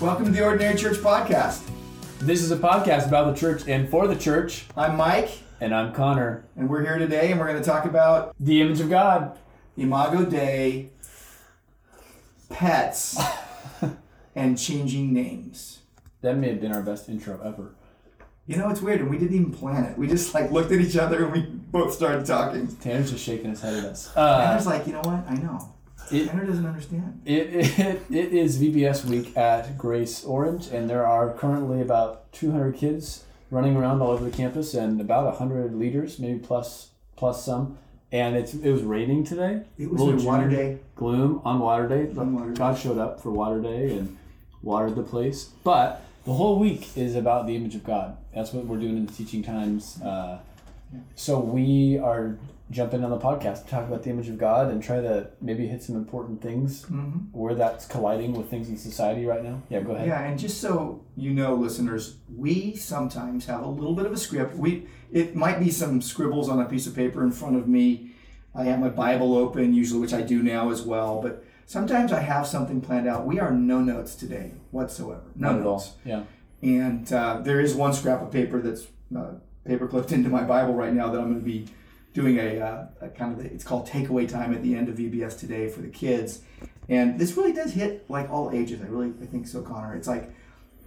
Welcome to the Ordinary Church Podcast. This is a podcast about the church and for the church, I'm Mike, and I'm Connor. and we're here today, and we're going to talk about The image of God. Imago Dei, pets, and changing names. That may have been our best intro ever. You know, it's weird, and we didn't even plan it. We just like looked at each other and we both started talking. Tanner's just shaking his head at us. Tanner's Uh, like, you know what? I know. It, Tanner doesn't understand. it, it, it is VBS week at Grace Orange, and there are currently about 200 kids running around all over the campus, and about 100 leaders, maybe plus plus some. And it's it was raining today. It was Little water day. gloom on Water Day. On Water Day. God showed up for Water Day and watered the place. But the whole week is about the image of God. That's what we're doing in the teaching times. Uh, so we are jumping on the podcast talk about the image of God and try to maybe hit some important things hmm where that's colliding with things in society right now. Yeah, go ahead. Yeah, and just so you know, listeners, we sometimes have a little bit of a script. We it might be some scribbles on a piece of paper in front of me. I have my Bible open, usually, which I do now as well. But sometimes I have something planned out. We are no notes today whatsoever. No Not at all. notes. Yeah. And uh, there is one scrap of paper that's uh, paper clipped into my Bible right now that I'm going to be doing a, uh, a kind of it's called takeaway time at the end of VBS today for the kids. And this really does hit like all ages. I really I think so, Connor. It's like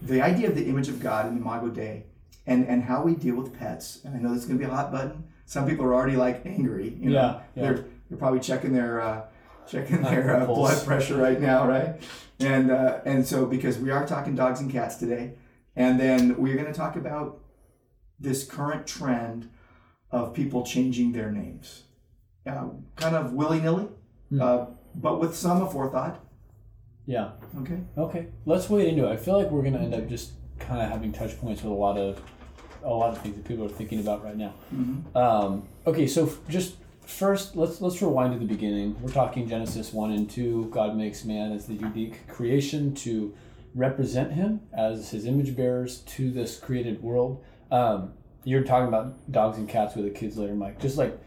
the idea of the image of God in the Imago Dei and and how we deal with pets. And I know this is going to be a hot button. Some people are already like angry. You know, Yeah, yeah. they're they're probably checking their uh, checking their uh, blood pressure right now, right? And uh, and so because we are talking dogs and cats today, and then we're going to talk about this current trend of people changing their names, uh, kind of willy nilly, Hmm. uh, but with some aforethought. Yeah. Okay. Okay. Let's wade into it. I feel like we're gonna end up just kind of having touch points with a lot of a lot of things that people are thinking about right now. Mm-hmm. Um, okay, so f- just first, let's let's rewind to the beginning. We're talking Genesis one and two. God makes man as the unique creation to represent Him as His image bearers to this created world. Um, you're talking about dogs and cats with the kids later, Mike. Just like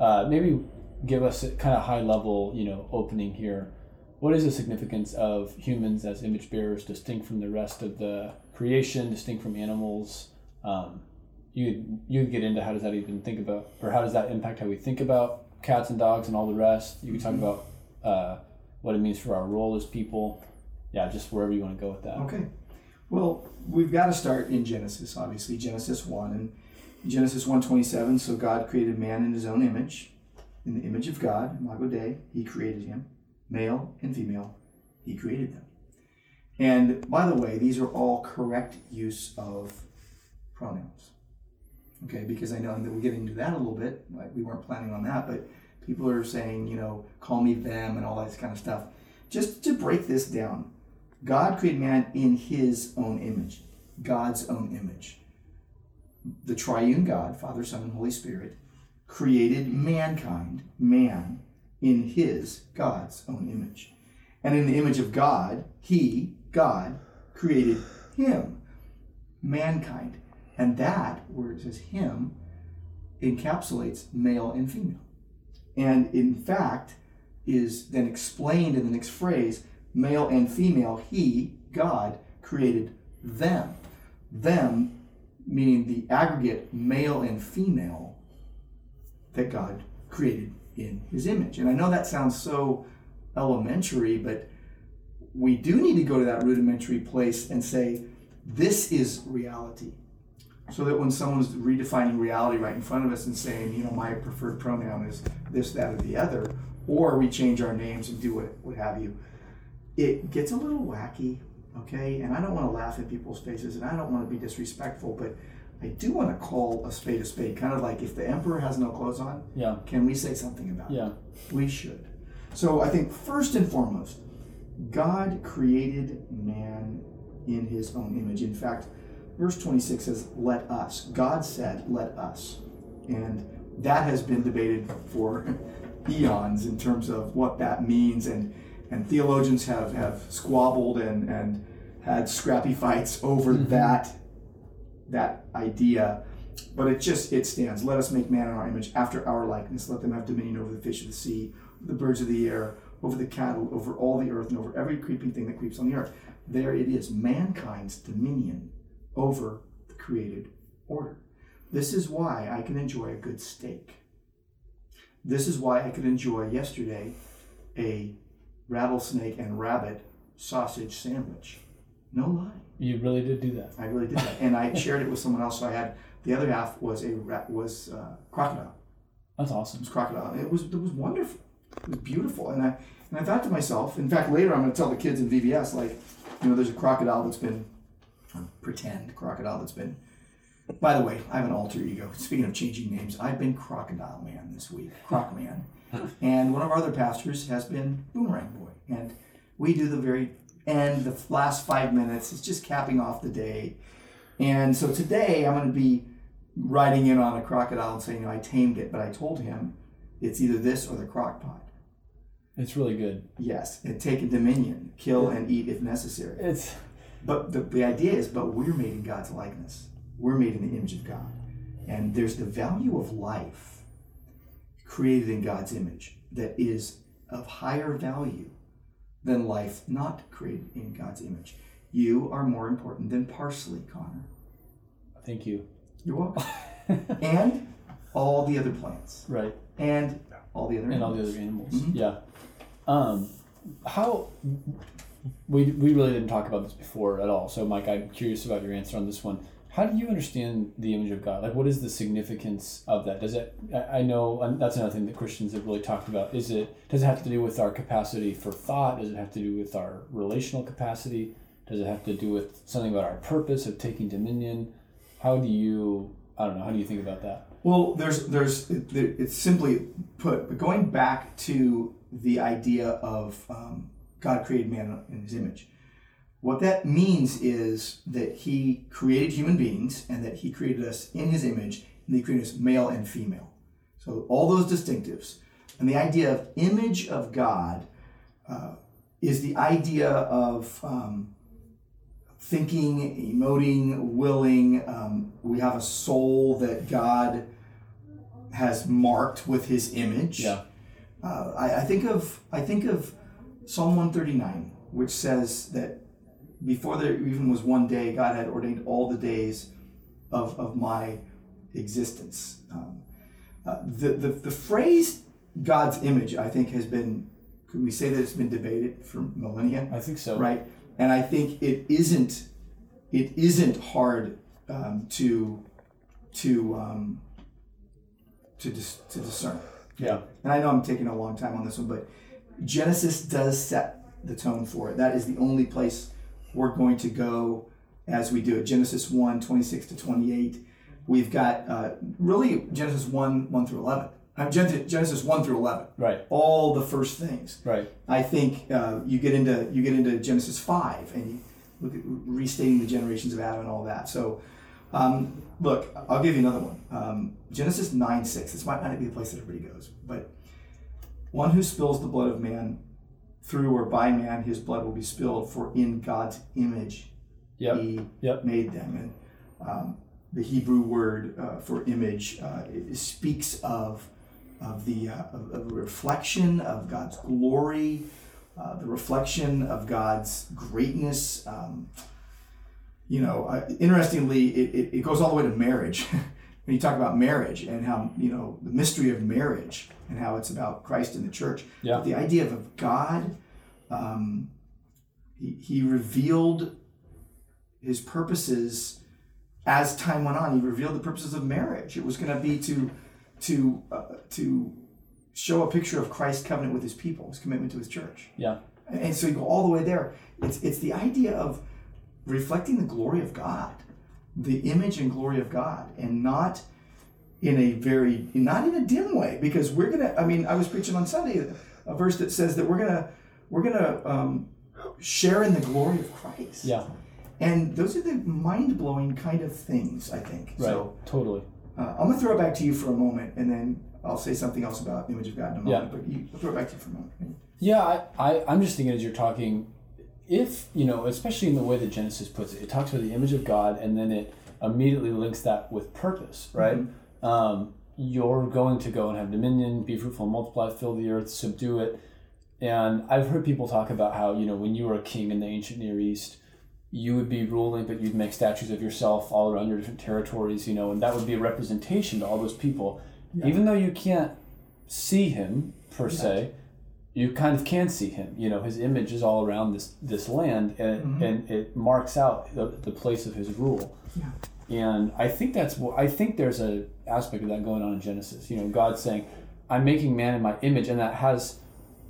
uh, maybe give us a kind of high level, you know, opening here. What is the significance of humans as image bearers, distinct from the rest of the creation, distinct from animals? Um, you you get into how does that even think about or how does that impact how we think about cats and dogs and all the rest you can talk about uh, what it means for our role as people yeah just wherever you want to go with that Okay. Well, we've got to start in Genesis, obviously, Genesis 1. And Genesis 1.27, so God created man in his own image. In the image of God, Imago Dei, he created him. Male and female, he created them. And by the way, these are all correct use of pronouns. Okay, because I know that we'll get into that a little bit. Like we weren't planning on that, but people are saying, you know, call me them and all that kind of stuff. Just to break this down, God created man in his own image, God's own image. The triune God, Father, Son, and Holy Spirit, created mankind, man, in his, God's own image. And in the image of God, he, God, created him, mankind. And that, where it says him, encapsulates male and female. And in fact, is then explained in the next phrase male and female, he, God, created them. Them, meaning the aggregate male and female that God created in his image. And I know that sounds so elementary, but we do need to go to that rudimentary place and say, this is reality. So that when someone's redefining reality right in front of us and saying, you know, my preferred pronoun is this, that, or the other, or we change our names and do what, what have you, it gets a little wacky, okay? And I don't want to laugh at people's faces and I don't want to be disrespectful, but I do want to call a spade a spade. Kind of like if the emperor has no clothes on, yeah can we say something about it? yeah We should. So I think first and foremost, God created man in his own image. In fact, verse 26 says, Let us. God said, Let us. And that has been debated for eons in terms of what that means. And, and theologians have, have squabbled and, and had scrappy fights over mm-hmm. that, that idea. But it just it stands. Let us make man in our image, after our likeness. Let them have dominion over the fish of the sea, the birds of the air, over the cattle, over all the earth, and over every creeping thing that creeps on the earth. there it is mankind's dominion over the created order. This is why I can enjoy a good steak. This is why I could enjoy yesterday a rattlesnake and rabbit sausage sandwich. No lie. You really did do that. I really did that, and I shared it with someone else. So I had the other half was a ra- was uh, crocodile. That's awesome. It was crocodile. It was it was wonderful. It was beautiful, and I and I thought to myself. In fact, later I'm going to tell the kids in VBS like, you know, there's a crocodile that's been pretend crocodile that's been. By the way, I have an alter ego. Speaking of changing names, I've been Crocodile Man this week, Croc Man, and one of our other pastors has been Boomerang Boy, and we do the very end, the last five minutes. It's just capping off the day, and so today I'm going to be riding in on a crocodile and saying, you know, I tamed it, but I told him it's either this or the crock pot. It's really good. Yes, and take a dominion, kill and eat if necessary. It's But the, the idea is, but we're made in God's likeness. We're made in the image of God. And there's the value of life created in God's image that is of higher value than life not created in God's image. You are more important than parsley, Connor. thank you. You're welcome. and all the other plants. Right. And all the other and all the animals. other animals. Mhm. Yeah. Um, how we we really didn't talk about this before at all. So, Mike, I'm curious about your answer on this one. How do you understand the image of God? Like, what is the significance of that? Does it? I know that's another thing that Christians have really talked about. Is it? Does it have to do with our capacity for thought? Does it have to do with our relational capacity? Does it have to do with something about our purpose of taking dominion? How do you? I don't know. How do you think about that? Well, there's there's it, it's simply put, but going back to the idea of um, God created man in His image. What that means is that He created human beings and that He created us in His image, and He created us male and female. So all those distinctives, and the idea of image of God uh, is the idea of um, thinking, emoting, willing. Um, we have a soul that God has marked with His image. Yeah. Uh, I, I think of I think of Psalm 139, which says that before there even was one day, God had ordained all the days of, of my existence. Um, uh, the, the the phrase God's image, I think, has been could we say that it's been debated for millennia? I think so. right? And I think it isn't it isn't hard um, to to um, to dis- to discern. Yeah. And I know I'm taking a long time on this one, but Genesis does set the tone for it. That is the only place we're going to go as we do it. Genesis 1, 26 to 28. We've got uh, really Genesis 1, 1 through 11. Uh, Gen- Genesis 1 through 11. Right. All the first things. Right. I think uh, you get into you get into Genesis five and you look at restating the generations of Adam and all that. So, um, look, I'll give you another one. Um, Genesis nine six. This might not be the place that everybody goes, but one who spills the blood of man through or by man, his blood will be spilled. For in God's image, Yep. He Yep. made them. And um, the Hebrew word uh, for image uh, speaks of of the uh, of, of reflection of God's glory, uh, the reflection of God's greatness. Um, you know, uh, interestingly, it, it, it goes all the way to marriage. when you talk about marriage and how you know the mystery of marriage and how it's about Christ and the church, Yeah. but the idea of God, um, he, he revealed his purposes as time went on. He revealed the purposes of marriage. It was going to be to to uh, to show a picture of Christ's covenant with his people, his commitment to his church. Yeah. And, and so you go all the way there. It's it's the idea of reflecting the glory of God, the image and glory of God, and not in a very not in a dim way because we're gonna. I mean, I was preaching on Sunday a verse that says that we're gonna we're gonna um, share in the glory of Christ. Yeah. And those are the mind blowing kind of things, I think. Right. So totally. uh, I'm gonna throw it back to you for a moment, and then I'll say something else about the image of God in a moment. Yeah. But you, I'll throw it back to you for a moment. Yeah, I, I, I'm just thinking as you're talking, if, you know, especially in the way that Genesis puts it, it talks about the image of God and then it immediately links that with purpose, right? Um, you're going to go and have dominion, be fruitful, multiply, fill the earth, subdue it. And I've heard people talk about how, you know, when you were a king in the ancient Near East, you would be ruling, but you'd make statues of yourself all around your different territories, you know, and that would be a representation to all those people. Yeah. Even though you can't see him per se, you kind of can see him. You know, his image is all around this this land, and Mhm. and it marks out the, the place of his rule. Yeah. And I think that's what I think there's a aspect of that going on in Genesis. You know, God saying, "I'm making man in my image," and that has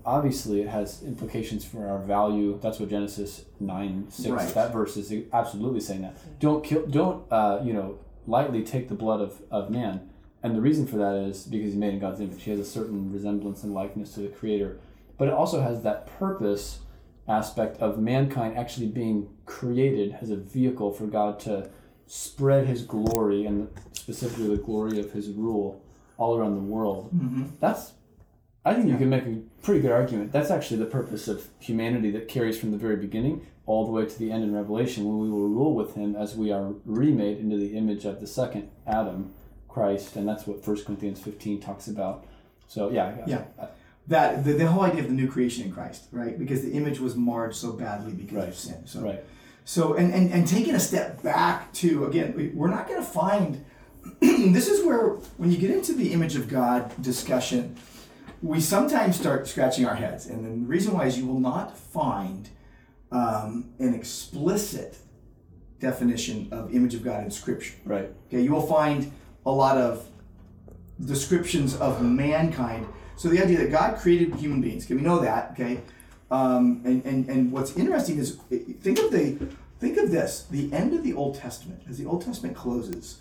obviously it has implications for our value. That's what Genesis nine six Right. that verse is absolutely saying that. Don't kill. Don't uh, you know lightly take the blood of of man. And the reason for that is because he's made in God's image. He has a certain resemblance and likeness to the Creator, but it also has that purpose aspect of mankind actually being created as a vehicle for God to spread His glory and specifically the glory of His rule all around the world. Mm-hmm. That's, I think you can make a pretty good argument. That's actually the purpose of humanity that carries from the very beginning all the way to the end in Revelation, when we will rule with Him as we are remade into the image of the second Adam, Christ, and that's what 1 Corinthians 15 talks about. So yeah, Yeah. That the, the whole idea of the new creation in Christ, right? Because the image was marred so badly because Right. of sin. So right, So, and, and, and taking a step back to, again, we- we're not going to find, this is where, when you get into the image of God discussion, we sometimes start scratching our heads. And the reason why is you will not find um, an explicit definition of image of God in Scripture. right, Okay, you will find a lot of descriptions of mankind. So the idea that God created human beings, okay, we know that, okay. Um, and, and and what's interesting is think of the think of this: the end of the Old Testament. As the Old Testament closes,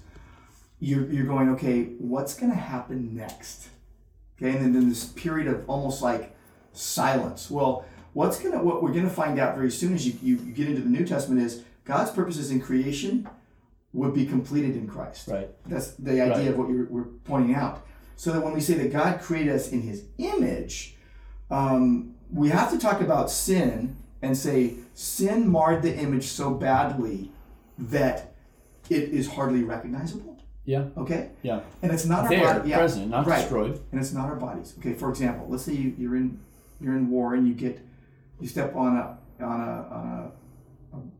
you're you're going, okay, what's going to happen next? Okay, and then, then this period of almost like silence. Well, what's gonna what we're gonna find out very soon as you, you, you get into the New Testament is God's purposes in creation would be completed in Christ. right, That's the idea Right. of what you're, we're pointing out. So that when we say that God created us in His image, um, we have to talk about sin and say sin marred the image so badly that it is hardly recognizable. yeah, Okay, yeah. and it's not our There, body. Yeah, present, not right. destroyed. and it's not our bodies. Okay, for example, let's say you, you're in you're in war and you get you step on a on a on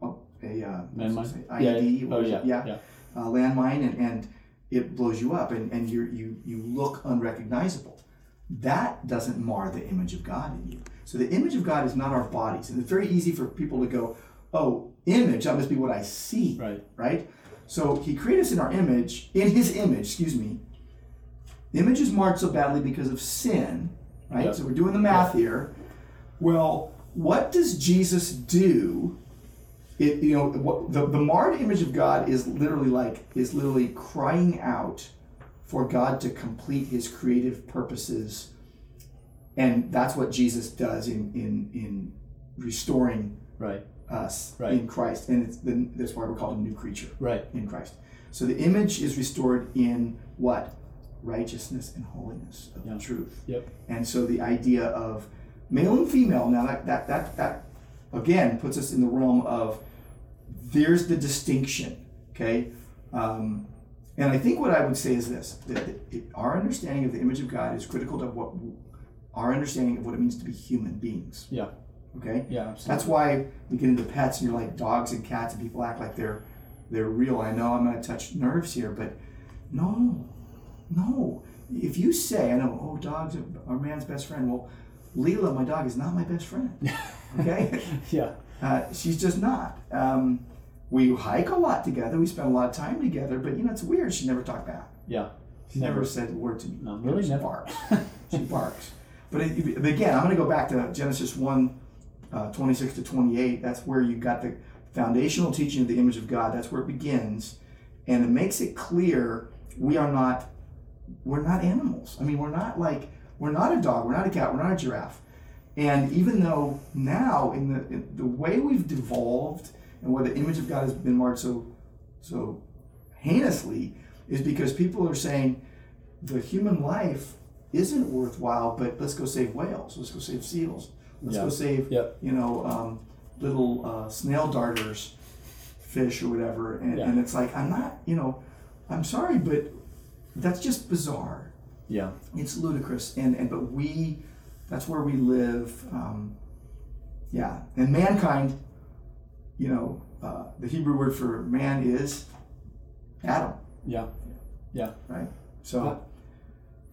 a a, a, a uh, Landmine? Yeah, Oh yeah, yeah, yeah, a landmine, and, and it blows you up, and and you you you look unrecognizable. That doesn't mar the image of God in you. So the image of God is not our bodies, and it's very easy for people to go, "Oh, image, that must be what I see." right, right? So he created us in our image, in his image, excuse me. The image is marred so badly because of sin, right? Yeah. So we're doing the math here. Well, what does Jesus do? It, you know, what, the, the marred image of God is literally like, is literally crying out for God to complete his creative purposes. And that's what Jesus does in, in, in restoring right, us Right. in Christ, and it's the, that's why we're called a new creature right, in Christ. So the image is restored in what righteousness and holiness of Yeah. the truth. Yep. And so the idea of male and female now that that that that again puts us in the realm of there's the distinction. Okay. Um, and I think what I would say is this: that it, our understanding of the image of God is critical to what our understanding of what it means to be human beings. Yeah. Okay. yeah. Absolutely. That's why we get into pets and you're like dogs and cats and people act like they're they're real. I know I'm gonna touch nerves here, but no, no. If you say, I know, oh, dogs are, are man's best friend. Well, Leela, my dog, is not my best friend. Okay, yeah, uh, she's just not. Um, we hike a lot together. We spend a lot of time together. But you know, it's weird. She never talked back. yeah, She never, Never. said a word to me. No, really she never. barks. she barks. But, it, but again, I'm going to go back to Genesis 1, uh, 26 to 28. That's where you got the foundational teaching of the image of God. That's where it begins. And it makes it clear we are not, we're not animals. I mean, we're not like, we're not a dog, we're not a cat, we're not a giraffe. And even though now, in the, in the way we've devolved and where the image of God has been marked so, so heinously, is because people are saying the human life isn't worthwhile, but let's go save whales, let's go save seals, let's Yeah. go save, you know, um, little uh, snail darters, fish or whatever. And, Yeah. and it's like, I'm not, you know, I'm sorry, but that's just bizarre yeah, it's ludicrous and, and but we that's where we live um, yeah and mankind you know uh, the Hebrew word for man is Adam, Yeah. Yeah, right? So,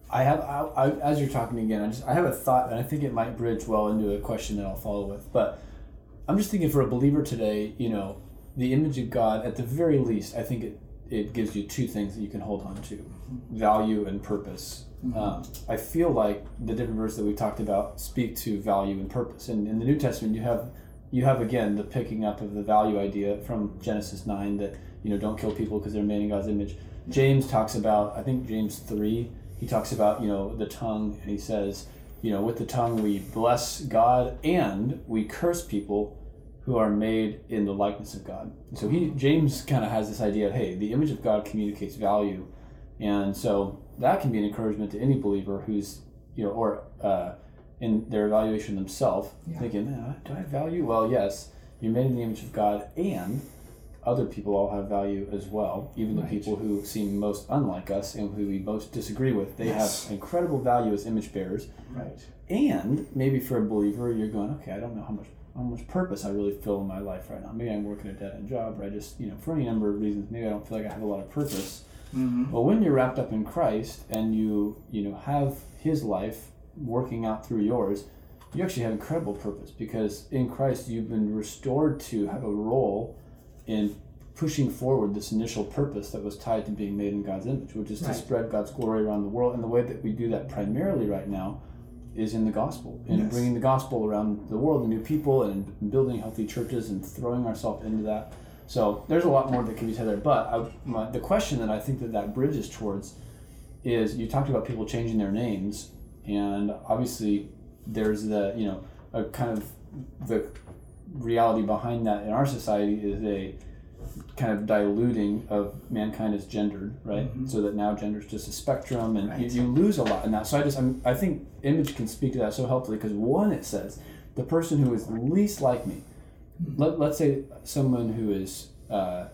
I have, I, I, as you're talking again, I just, I have a thought, and I think it might bridge well into a question that I'll follow with. But I'm just thinking for a believer today, you know, the image of God, at the very least, I think it, it gives you two things that you can hold on to value and purpose. Um, I feel like the different verses that we talked about speak to value and purpose. And in the New Testament, you have you have again the picking up of the value idea from Genesis nine that you know don't kill people because they're made in God's image. James talks about I think James three he talks about you know the tongue and he says you know with the tongue we bless God and we curse people who are made in the likeness of God. So he James kind of has this idea of hey the image of God communicates value, and so that can be an encouragement to any believer who's you know or uh, in their evaluation themselves Yeah. thinking do I have value? Well yes you're made in the image of God and other people all have value as well even the people who seem most unlike us and who we most disagree with they Yes. have incredible value as image bearers right. and maybe for a believer, you're going, okay, I don't know how much how much purpose I really feel in my life right now. Maybe I'm working a dead end job, or I just, you know, for any number of reasons, maybe I don't feel like I have a lot of purpose. Mm-hmm. But when you're wrapped up in Christ and you, you know, have His life working out through yours, you actually have incredible purpose because in Christ you've been restored to have a role in pushing forward this initial purpose that was tied to being made in God's image, which is Right. to spread God's glory around the world. And the way that we do that primarily right now is in the gospel, in Yes. bringing the gospel around the world, the new people, and building healthy churches and throwing ourselves into that. So there's a lot more that can be said there. But I, my, the question that I think that that bridges towards is you talked about people changing their names, and obviously there's the you know a kind of the reality behind that in our society is a kind of diluting of mankind as gendered, right? Mhm. So that now gender is just a spectrum, and Right. you, you lose a lot in that. So I just I'm, I think image can speak to that so helpfully because one it says the person who is least like me. Let, let's say someone who is uh,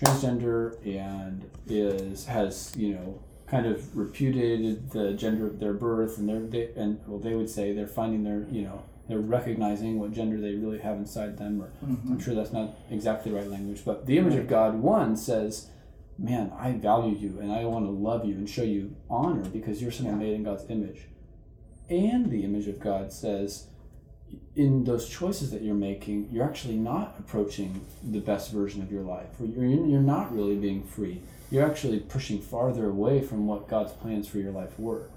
transgender and is has you know kind of repudiated the gender of their birth and they're they, and well they would say they're finding their you know they're recognizing what gender they really have inside them or Mm-hmm. I'm sure that's not exactly the right language but the image of God one says man I value you and I want to love you and show you honor because you're someone made in God's image and the image of God says in those choices that you're making, you're actually not approaching the best version of your life. Or you're, you're not really being free. You're actually pushing farther away from what God's plans for your life were.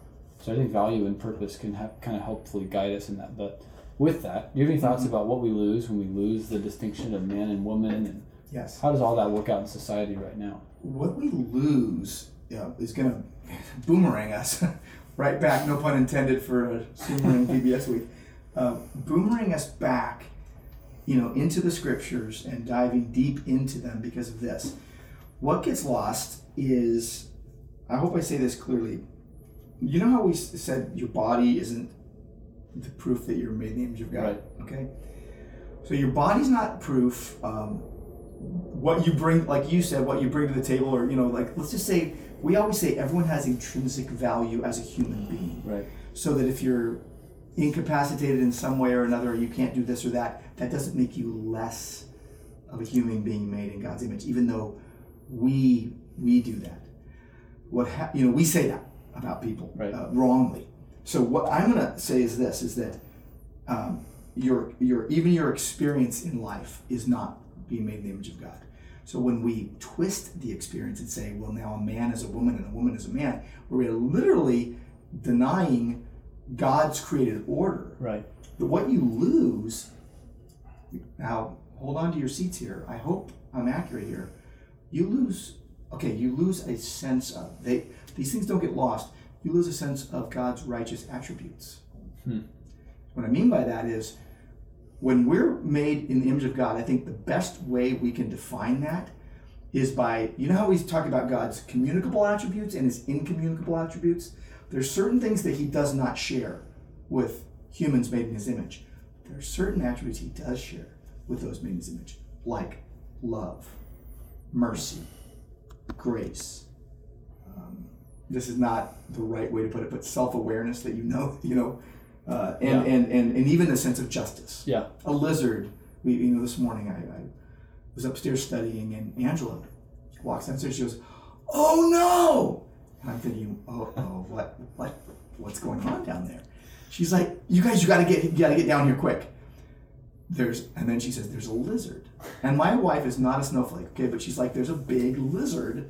So I think value and purpose can ha- kind of helpfully guide us in that. But with that, do you have any thoughts about what we lose when we lose the distinction of man and woman, and Yes. how does all that work out in society right now? What we lose you know, is going to boomerang us right back, no pun intended for a boomerang VBS week. Uh, boomerang us back, you know, into the scriptures and diving deep into them because of this. What gets lost is, I hope I say this clearly. You know how we said your body isn't the proof that you're made in the image of God? Right. Okay. So your body's not proof. Um, what you bring, like you said, what you bring to the table, or you know, like let's just say we always say everyone has intrinsic value as a human being. Right. So that if you're incapacitated in some way or another, or you can't do this or that, that doesn't make you less of a human being made in God's image, even though we we do that. What ha- you know, we say that about people Right. uh, wrongly. So what I'm gonna say is this: is that um, your your even your experience in life is not being made in the image of God. So when we twist the experience and say, well, now a man is a woman and a woman is a man, we're literally denying God's created order. Right. But what you lose, now hold on to your seats here. I hope I'm accurate here. You lose, okay, you lose a sense of, they, these things don't get lost. You lose a sense of God's righteous attributes. Hmm. What I mean by that is, when we're made in the image of God, I think the best way we can define that is by, you know how we talk about God's communicable attributes and his incommunicable attributes? There's certain things that he does not share with humans made in his image. There are certain attributes he does share with those made in his image, like love, mercy, grace. This is not the right way to put it, but self-awareness that you know, you know, uh, and, Yeah. and, and, and even a sense of justice Yeah. a lizard. We, you know, this morning I, was upstairs studying, and Angela walks downstairs. She goes, "Oh no!" And I'm thinking, "Oh, oh, what, what, what's going on down there?" She's like, "You guys, you gotta get, you gotta get down here quick." There's, and then she says, "There's a lizard," and my wife is not a snowflake, okay, but she's like, "There's a big lizard."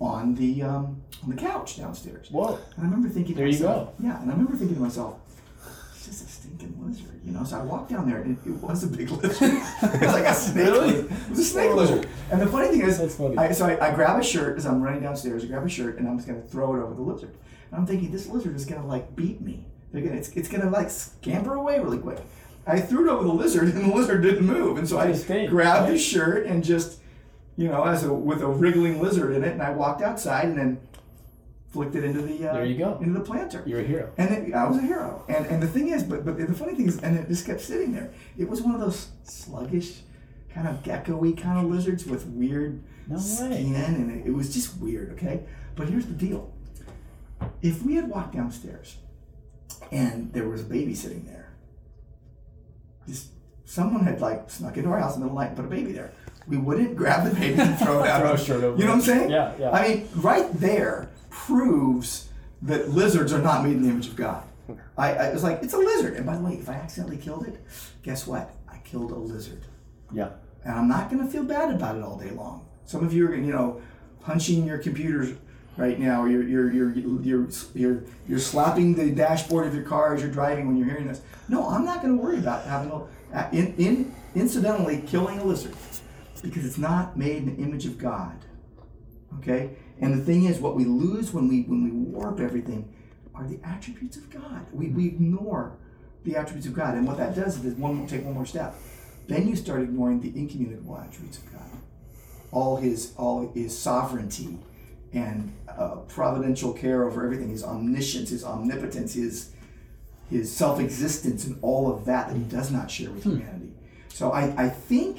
On the um, on the couch downstairs, Whoa. and I remember thinking, to There you myself, yeah, and I remember thinking to myself, it's just a stinking lizard, you know. So I walked down there, and it, it was a big lizard. it was like a snake. Really? It was a snake lizard. And the funny thing is, That's funny. I, so I, I grab a shirt as I'm running downstairs. I grab a shirt, and I'm just gonna throw it over the lizard. And I'm thinking, this lizard is gonna like beat me. They're gonna, it's, it's gonna like scamper away really quick. I threw it over the lizard, and the lizard didn't move. And so I grabbed his shirt and just, you know, as a with a wriggling lizard in it, and I walked outside and then flicked it into the uh, There you go. into the planter. You're a hero. And it, I was a hero. And and the thing is, but but the funny thing is, and it just kept sitting there. It was one of those sluggish, kind of gecko-y kind of lizards with weird No skin, and it, it was just weird. Okay, but here's the deal: if we had walked downstairs, and there was a baby sitting there, just someone had like snuck into our house in the middle of the night and put a baby there. We wouldn't grab the baby and throw it out. Throw a shirt over You know what I'm saying? Yeah, yeah. I mean, right there proves that lizards are not made in the image of God. I, I was like, it's a lizard. And by the way, if I accidentally killed it, guess what? I killed a lizard. Yeah. And I'm not going to feel bad about it all day long. Some of you are, you know, punching your computers right now. You're, you're, you're, you're, you're, you're slapping the dashboard of your car as you're driving when you're hearing this. No, I'm not going to worry about having a, in, in, incidentally killing a lizard because it's not made in the image of God. Okay? And the thing is, what we lose when we when we warp everything are the attributes of God. We, we ignore the attributes of God. And what that does is one take one more step. Then you start ignoring the incommunicable attributes of God. All his all his sovereignty and uh, providential care over everything, his omniscience, his omnipotence, his his self-existence and all of that that he does not share with humanity. So I, I think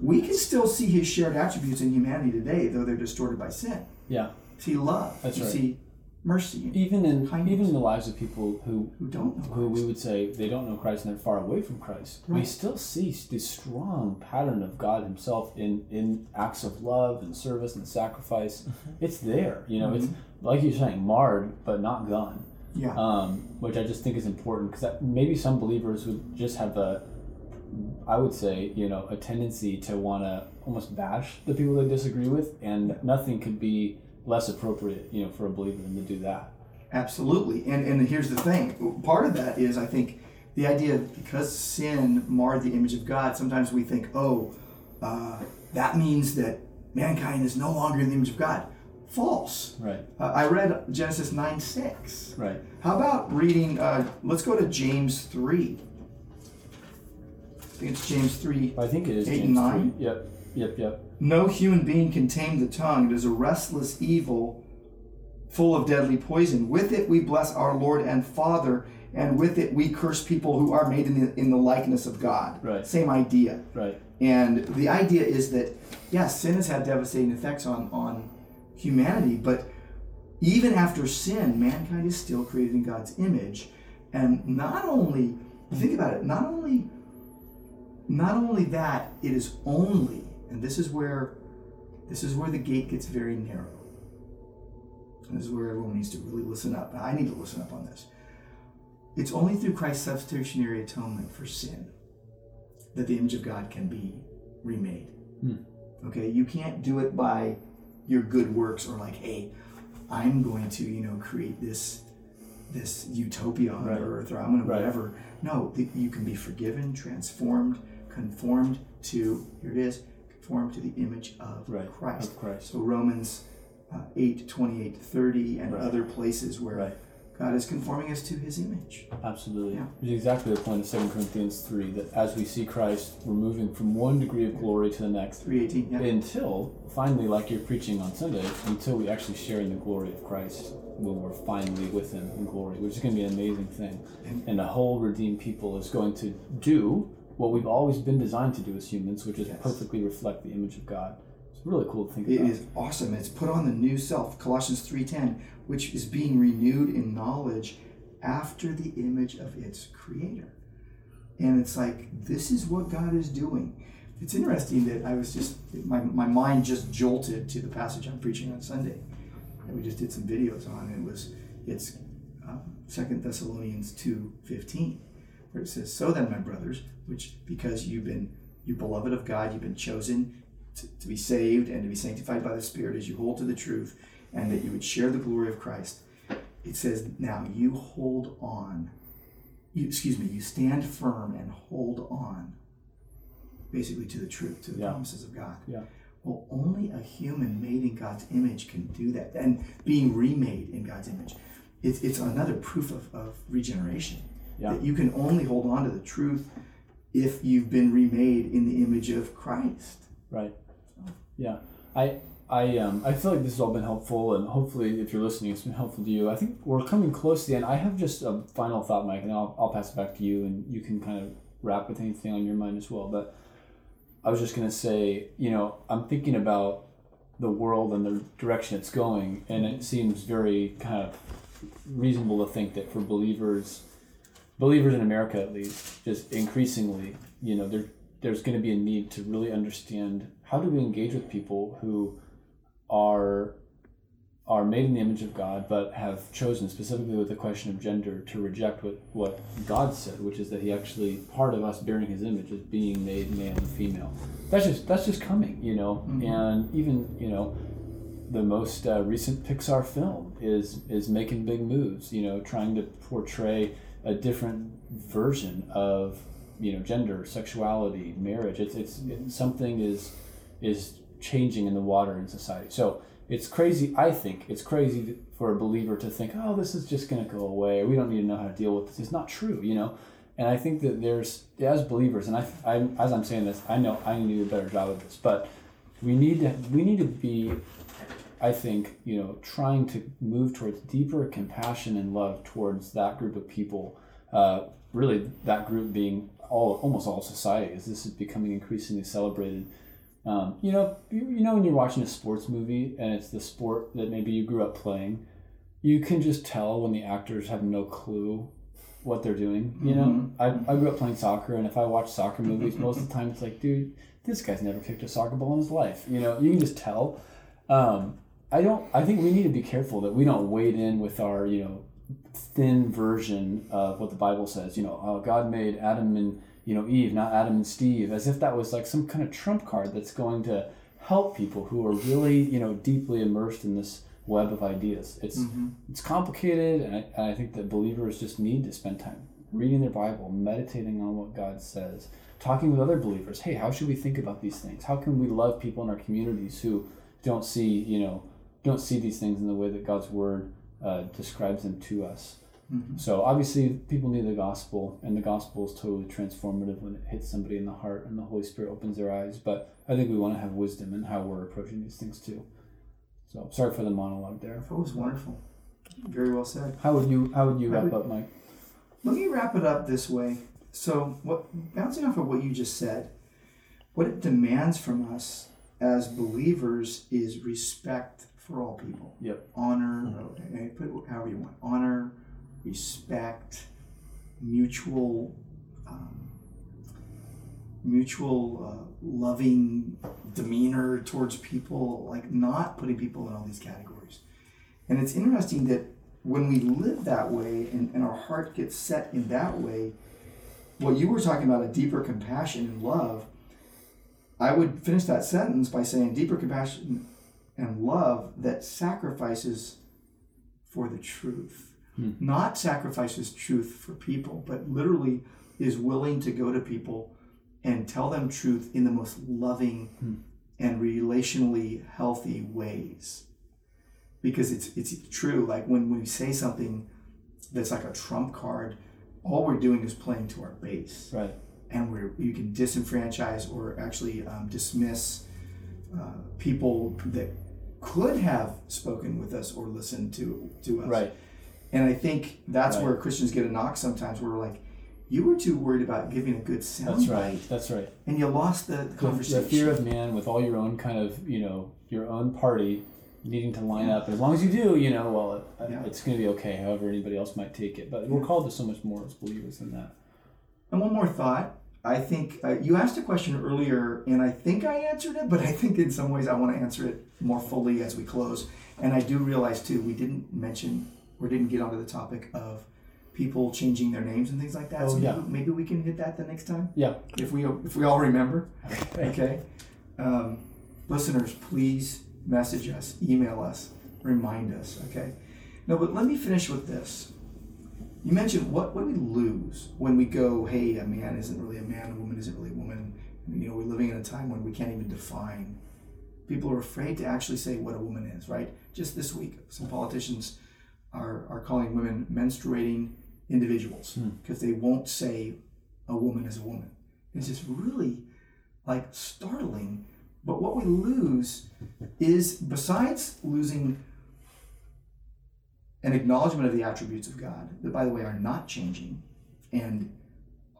we can still see his shared attributes in humanity today, though they're distorted by sin. Yeah. See love. That's you right. see mercy. Even in Kindness. even in the lives of people who who don't know who we would say they don't know Christ and they're far away from Christ, we still see this strong pattern of God Himself in in acts of love and service and sacrifice. Mm-hmm. It's there, you know. It's like you're saying, marred but not gone. Yeah. um, which I just think is important because maybe some believers would just have a, I would say, you know, a tendency to want to almost bash the people they disagree with, and nothing could be less appropriate, you know, for a believer than to do that. Absolutely. And and here's the thing. Part of that is I think the idea of because sin marred the image of God, sometimes we think, oh, uh, that means that mankind is no longer in the image of God. False. Right. Uh, I read Genesis 9 6. Right. How about reading, uh, let's go to James 3. I think it's James 3. I think it is Eight James and nine? three. Yep. Yep. Yep. No human being can tame the tongue. It is a restless evil full of deadly poison. With it we bless our Lord and Father, and with it we curse people who are made in the, in the likeness of God. Right. Same idea. Right. And the idea is that, yes, sin has had devastating effects on, on humanity, but even after sin, mankind is still created in God's image. And not only, think about it, not only not only that, it is only, and this is where this is where the gate gets very narrow. And this is where everyone needs to really listen up. I need to listen up on this. It's only through Christ's substitutionary atonement for sin that the image of God can be remade. Hmm. Okay, you can't do it by your good works or like, hey, I'm going to, you know, create this this utopia on Right. earth or I'm going to Right. whatever. No, you can be forgiven, transformed, conformed to here it is, conformed to the image of Right. Christ. Of Christ. So Romans uh, 8, 28, 30, and Right. other places where Right. God is conforming us to his image. Absolutely. Yeah. Which is exactly the point of 2 Corinthians 3 that as we see Christ, we're moving from one degree of glory to the next 318, yeah. until finally, like you're preaching on Sunday, until we actually share in the glory of Christ when we're finally with Him in glory, which is going to be an amazing thing. And- And the whole redeemed people is going to do what we've always been designed to do as humans, which is Yes. perfectly reflect the image of God. It's really cool to think It about. is awesome. It's put on the new self, Colossians 3:10, which is being renewed in knowledge after the image of its creator. And it's like this is what God is doing. it's interesting that I was just my, my mind just jolted to the passage I'm preaching on Sunday that we just did some videos on. It was it's um, Second Thessalonians two fifteen, where it says, "So then, my brothers, which because you've been you beloved of God, you've been chosen to, to be saved and to be sanctified by the Spirit as you hold to the truth, and that you would share the glory of Christ." It says, "Now you hold on." You, excuse me. You stand firm and hold on basically to the truth, to the Yeah. promises of God. Yeah. Well, only a human made in God's image can do that. And being remade in God's image, it's, it's another proof of, of regeneration. Yeah. That you can only hold on to the truth if you've been remade in the image of Christ. Right. Yeah. I I um I feel like this has all been helpful and hopefully if you're listening it's been helpful to you. I think we're coming close to the end. I have just a final thought, Mike, and I'll, I'll pass it back to you and you can kind of wrap with anything on your mind as well. But I was just gonna say, you know, I'm thinking about the world and the direction it's going, and it seems very kind of reasonable to think that for believers, believers in America at least, just increasingly, you know, there there's going to be a need to really understand how do we engage with people who are are made in the image of God, but have chosen specifically with the question of gender to reject what, what God said, which is that He actually part of us bearing His image is being made male and female. That's just that's just coming, you know. And even you know, the most uh, recent Pixar film is is making big moves, you know, trying to portray a different version of you know gender, sexuality, marriage. It's it's, something is is changing in the water in society. So it's crazy. I think it's crazy for a believer to think, oh, this is just going to go away. We don't need to know how to deal with this. It's not true, you know. And I think that there's as believers, and I, I as I'm saying this, I know I need to do a better job of this, but we need to we need to be I think, you know, trying to move towards deeper compassion and love towards that group of people, uh, really that group being all almost all society, as this is becoming increasingly celebrated. Um, you know, you, you know when you're watching a sports movie and it's the sport that maybe you grew up playing, you can just tell when the actors have no clue what they're doing. You know, I, I grew up playing soccer, and if I watch soccer movies, most of the time it's like, dude, this guy's never kicked a soccer ball in his life. You know, you can just tell. Um, I don't. I think we need to be careful that we don't wade in with our, you know, thin version of what the Bible says. You know, uh, God made Adam and you know Eve, not Adam and Steve, as if that was like some kind of trump card that's going to help people who are really, you know, deeply immersed in this web of ideas. It's it's complicated, and I, and I think that believers just need to spend time reading their Bible, meditating on what God says, talking with other believers. Hey, how should we think about these things? How can we love people in our communities who don't see, you know, don't see these things in the way that God's Word uh, describes them to us? So obviously, people need the gospel, and the gospel is totally transformative when it hits somebody in the heart, and the Holy Spirit opens their eyes. But I think we want to have wisdom in how we're approaching these things too. So sorry for the monologue there. That was wonderful. Very well said. How would you How would you wrap would- up, Mike? Let me wrap it up this way. So, what bouncing off of what you just said, what it demands from us as believers is respect for all people. Yep. Honor, eh, put it however you want. Honor, respect, mutual, um, mutual uh, loving demeanor towards people. Like not putting people in all these categories. And it's interesting that when we live that way and, and our heart gets set in that way, what you were talking about a deeper compassion and love, I would finish that sentence by saying deeper compassion and love that sacrifices for the truth. Hmm. Not sacrifices truth for people, but literally is willing to go to people and tell them truth in the most loving Hmm. and relationally healthy ways because it's it's true. Like when we say something that's like a trump card, all we're doing is playing to our base, Right. and we're you can disenfranchise or actually um, dismiss uh, people that could have spoken with us or listened to to us. Right. And I think that's Right. where Christians get a knock sometimes. Where we're like, you were too worried about giving a good sound That's right. bite, That's right. and you lost the, the conversation. the fear of man with all your own kind of you know your own party needing to line up. As long as you do, you know, well, it, Yeah. it's going to be okay. However, anybody else might take it. But we're called to so much more as believers than that. And one more thought. I think uh, you asked a question earlier, and I think I answered it, but I think in some ways I want to answer it more fully as we close. And I do realize too, we didn't mention or didn't get onto the topic of people changing their names and things like that. Oh, so yeah. maybe, maybe we can hit that the next time Yeah. if we if we all remember. Okay. Okay. Um, listeners, please message us, email us, remind us. Okay. No, but let me finish with this. You mentioned what what do we lose when we go, hey, a man isn't really a man, a woman isn't really a woman. You know, we're living in a time when we can't even define. People are afraid to actually say what a woman is, right? Just this week, some politicians are, are calling women menstruating individuals Hmm. because they won't say a woman is a woman. It's just really like startling. But what we lose is, besides losing an acknowledgement of the attributes of God, that by the way are not changing and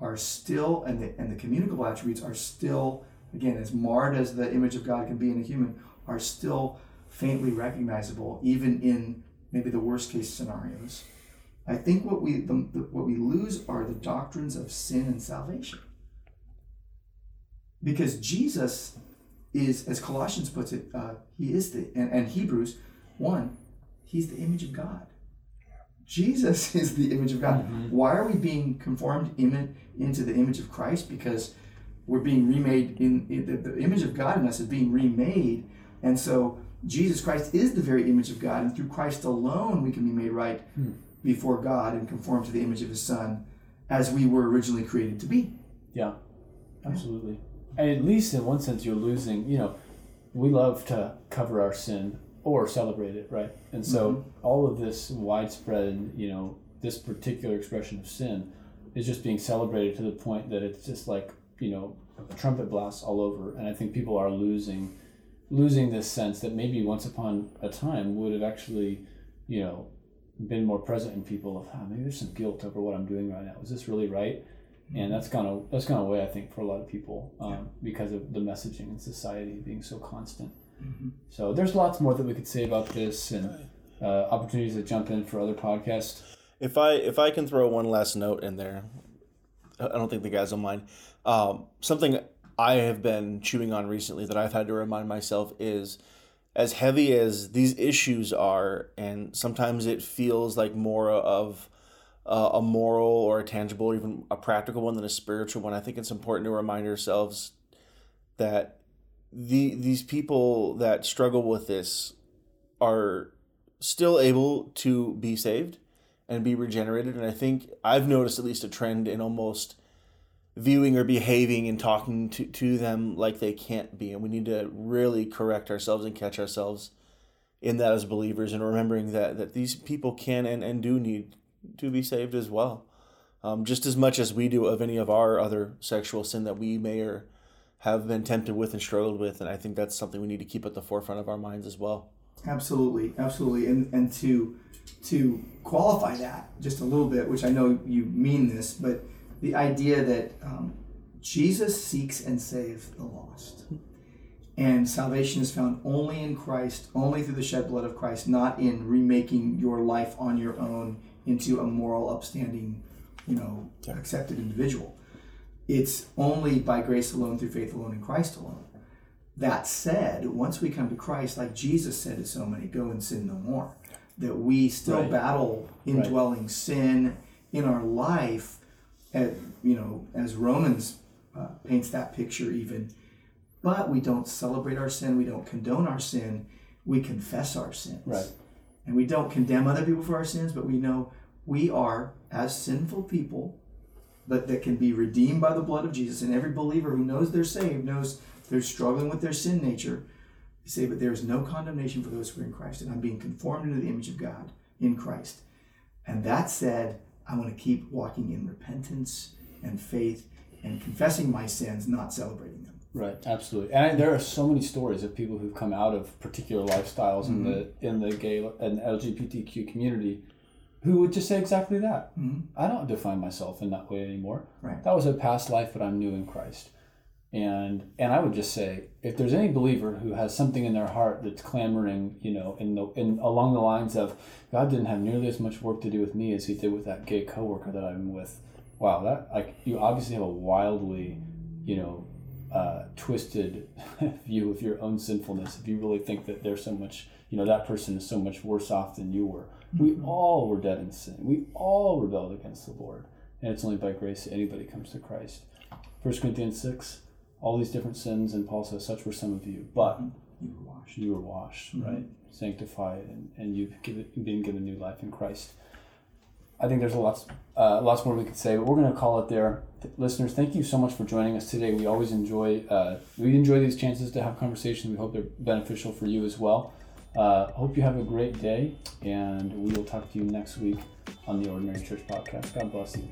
are still, and the, and the communicable attributes are still, again, as marred as the image of God can be in a human, are still faintly recognizable, even in maybe the worst case scenarios. I think what we the, the, what we lose are the doctrines of sin and salvation. Because Jesus is, as Colossians puts it, uh, he is the and, and Hebrews one, he's the image of God. Jesus is the image of God. Mhm. Why are we being conformed in, into the image of Christ? Because we're being remade in, in the, the image of God in us is being remade, and so Jesus Christ is the very image of God, and through Christ alone we can be made right Hmm. before God and conform to the image of His Son, as we were originally created to be. Yeah, absolutely. And at least in one sense, you're losing. You know, we love to cover our sin or celebrate it, right? And so all of this widespread, you know, this particular expression of sin is just being celebrated to the point that it's just like you know a trumpet blasts all over. And I think people are losing losing this sense that maybe once upon a time would have actually, you know, been more present in people of ah, maybe there's some guilt over what I'm doing right now. Is this really right? and that's gone that's gone away I think for a lot of people um, because of the messaging in society being so constant. So there's lots more that we could say about this and uh, opportunities to jump in for other podcasts. If I if I can throw one last note in there, I don't think the guys will mind. Um, something I have been chewing on recently that I've had to remind myself is as heavy as these issues are, and sometimes it feels like more of uh, a moral or a tangible or even a practical one than a spiritual one. I think it's important to remind ourselves that the these people that struggle with this are still able to be saved and be regenerated. And I think I've noticed at least a trend in almost viewing or behaving and talking to, to them like they can't be. And we need to really correct ourselves and catch ourselves in that as believers and remembering that, that these people can and, and do need to be saved as well. Um, just as much as we do of any of our other sexual sin that we may or have been tempted with and struggled with. And I think that's something we need to keep at the forefront of our minds as well. Absolutely, absolutely, and and to to qualify that just a little bit, which I know you mean this, but the idea that um, Jesus seeks and saves the lost, and salvation is found only in Christ, only through the shed blood of Christ, not in remaking your life on your own into a moral, upstanding, you know, accepted individual. It's only by grace alone, through faith alone, in Christ alone. That said, once we come to Christ, like Jesus said to so many, go and sin no more. That we still Right. battle indwelling sin in our life, at, you know, as Romans uh, paints that picture even. But we don't celebrate our sin, we don't condone our sin, we confess our sins. Right. And we don't condemn other people for our sins, but we know we are, as sinful people, but that can be redeemed by the blood of Jesus. And every believer who knows they're saved knows they're struggling with their sin nature. They say, but there is no condemnation for those who are in Christ, and I'm being conformed into the image of God in Christ. And that said, I want to keep walking in repentance and faith and confessing my sins, not celebrating them. Right, absolutely. And I, there are so many stories of people who've come out of particular lifestyles in mm-hmm. the in the gay and LGBTQ community who would just say exactly that. Mhm. I don't define myself in that way anymore. Right. That was a past life, but I'm new in Christ. And and I would just say, if there's any believer who has something in their heart that's clamoring, you know, in the in along the lines of God didn't have nearly as much work to do with me as He did with that gay coworker that I'm with, wow, that like you obviously have a wildly, you know, uh, twisted view of your own sinfulness. If you really think that there's so much, you know, that person is so much worse off than you were. We all were dead in sin. We all rebelled against the Lord, and it's only by grace that anybody comes to Christ. 1 Corinthians six, all these different sins, and Paul says, "Such were some of you, but You were washed. you were washed, right, sanctified, and, and you've given, been given new life in Christ." I think there's a lots, uh, lots more we could say, but we're going to call it there. Th- listeners, thank you so much for joining us today. We always enjoy, uh, we enjoy these chances to have conversations. We hope they're beneficial for you as well. Uh, hope you have a great day, and we will talk to you next week on the Ordinary Church Podcast. God bless you.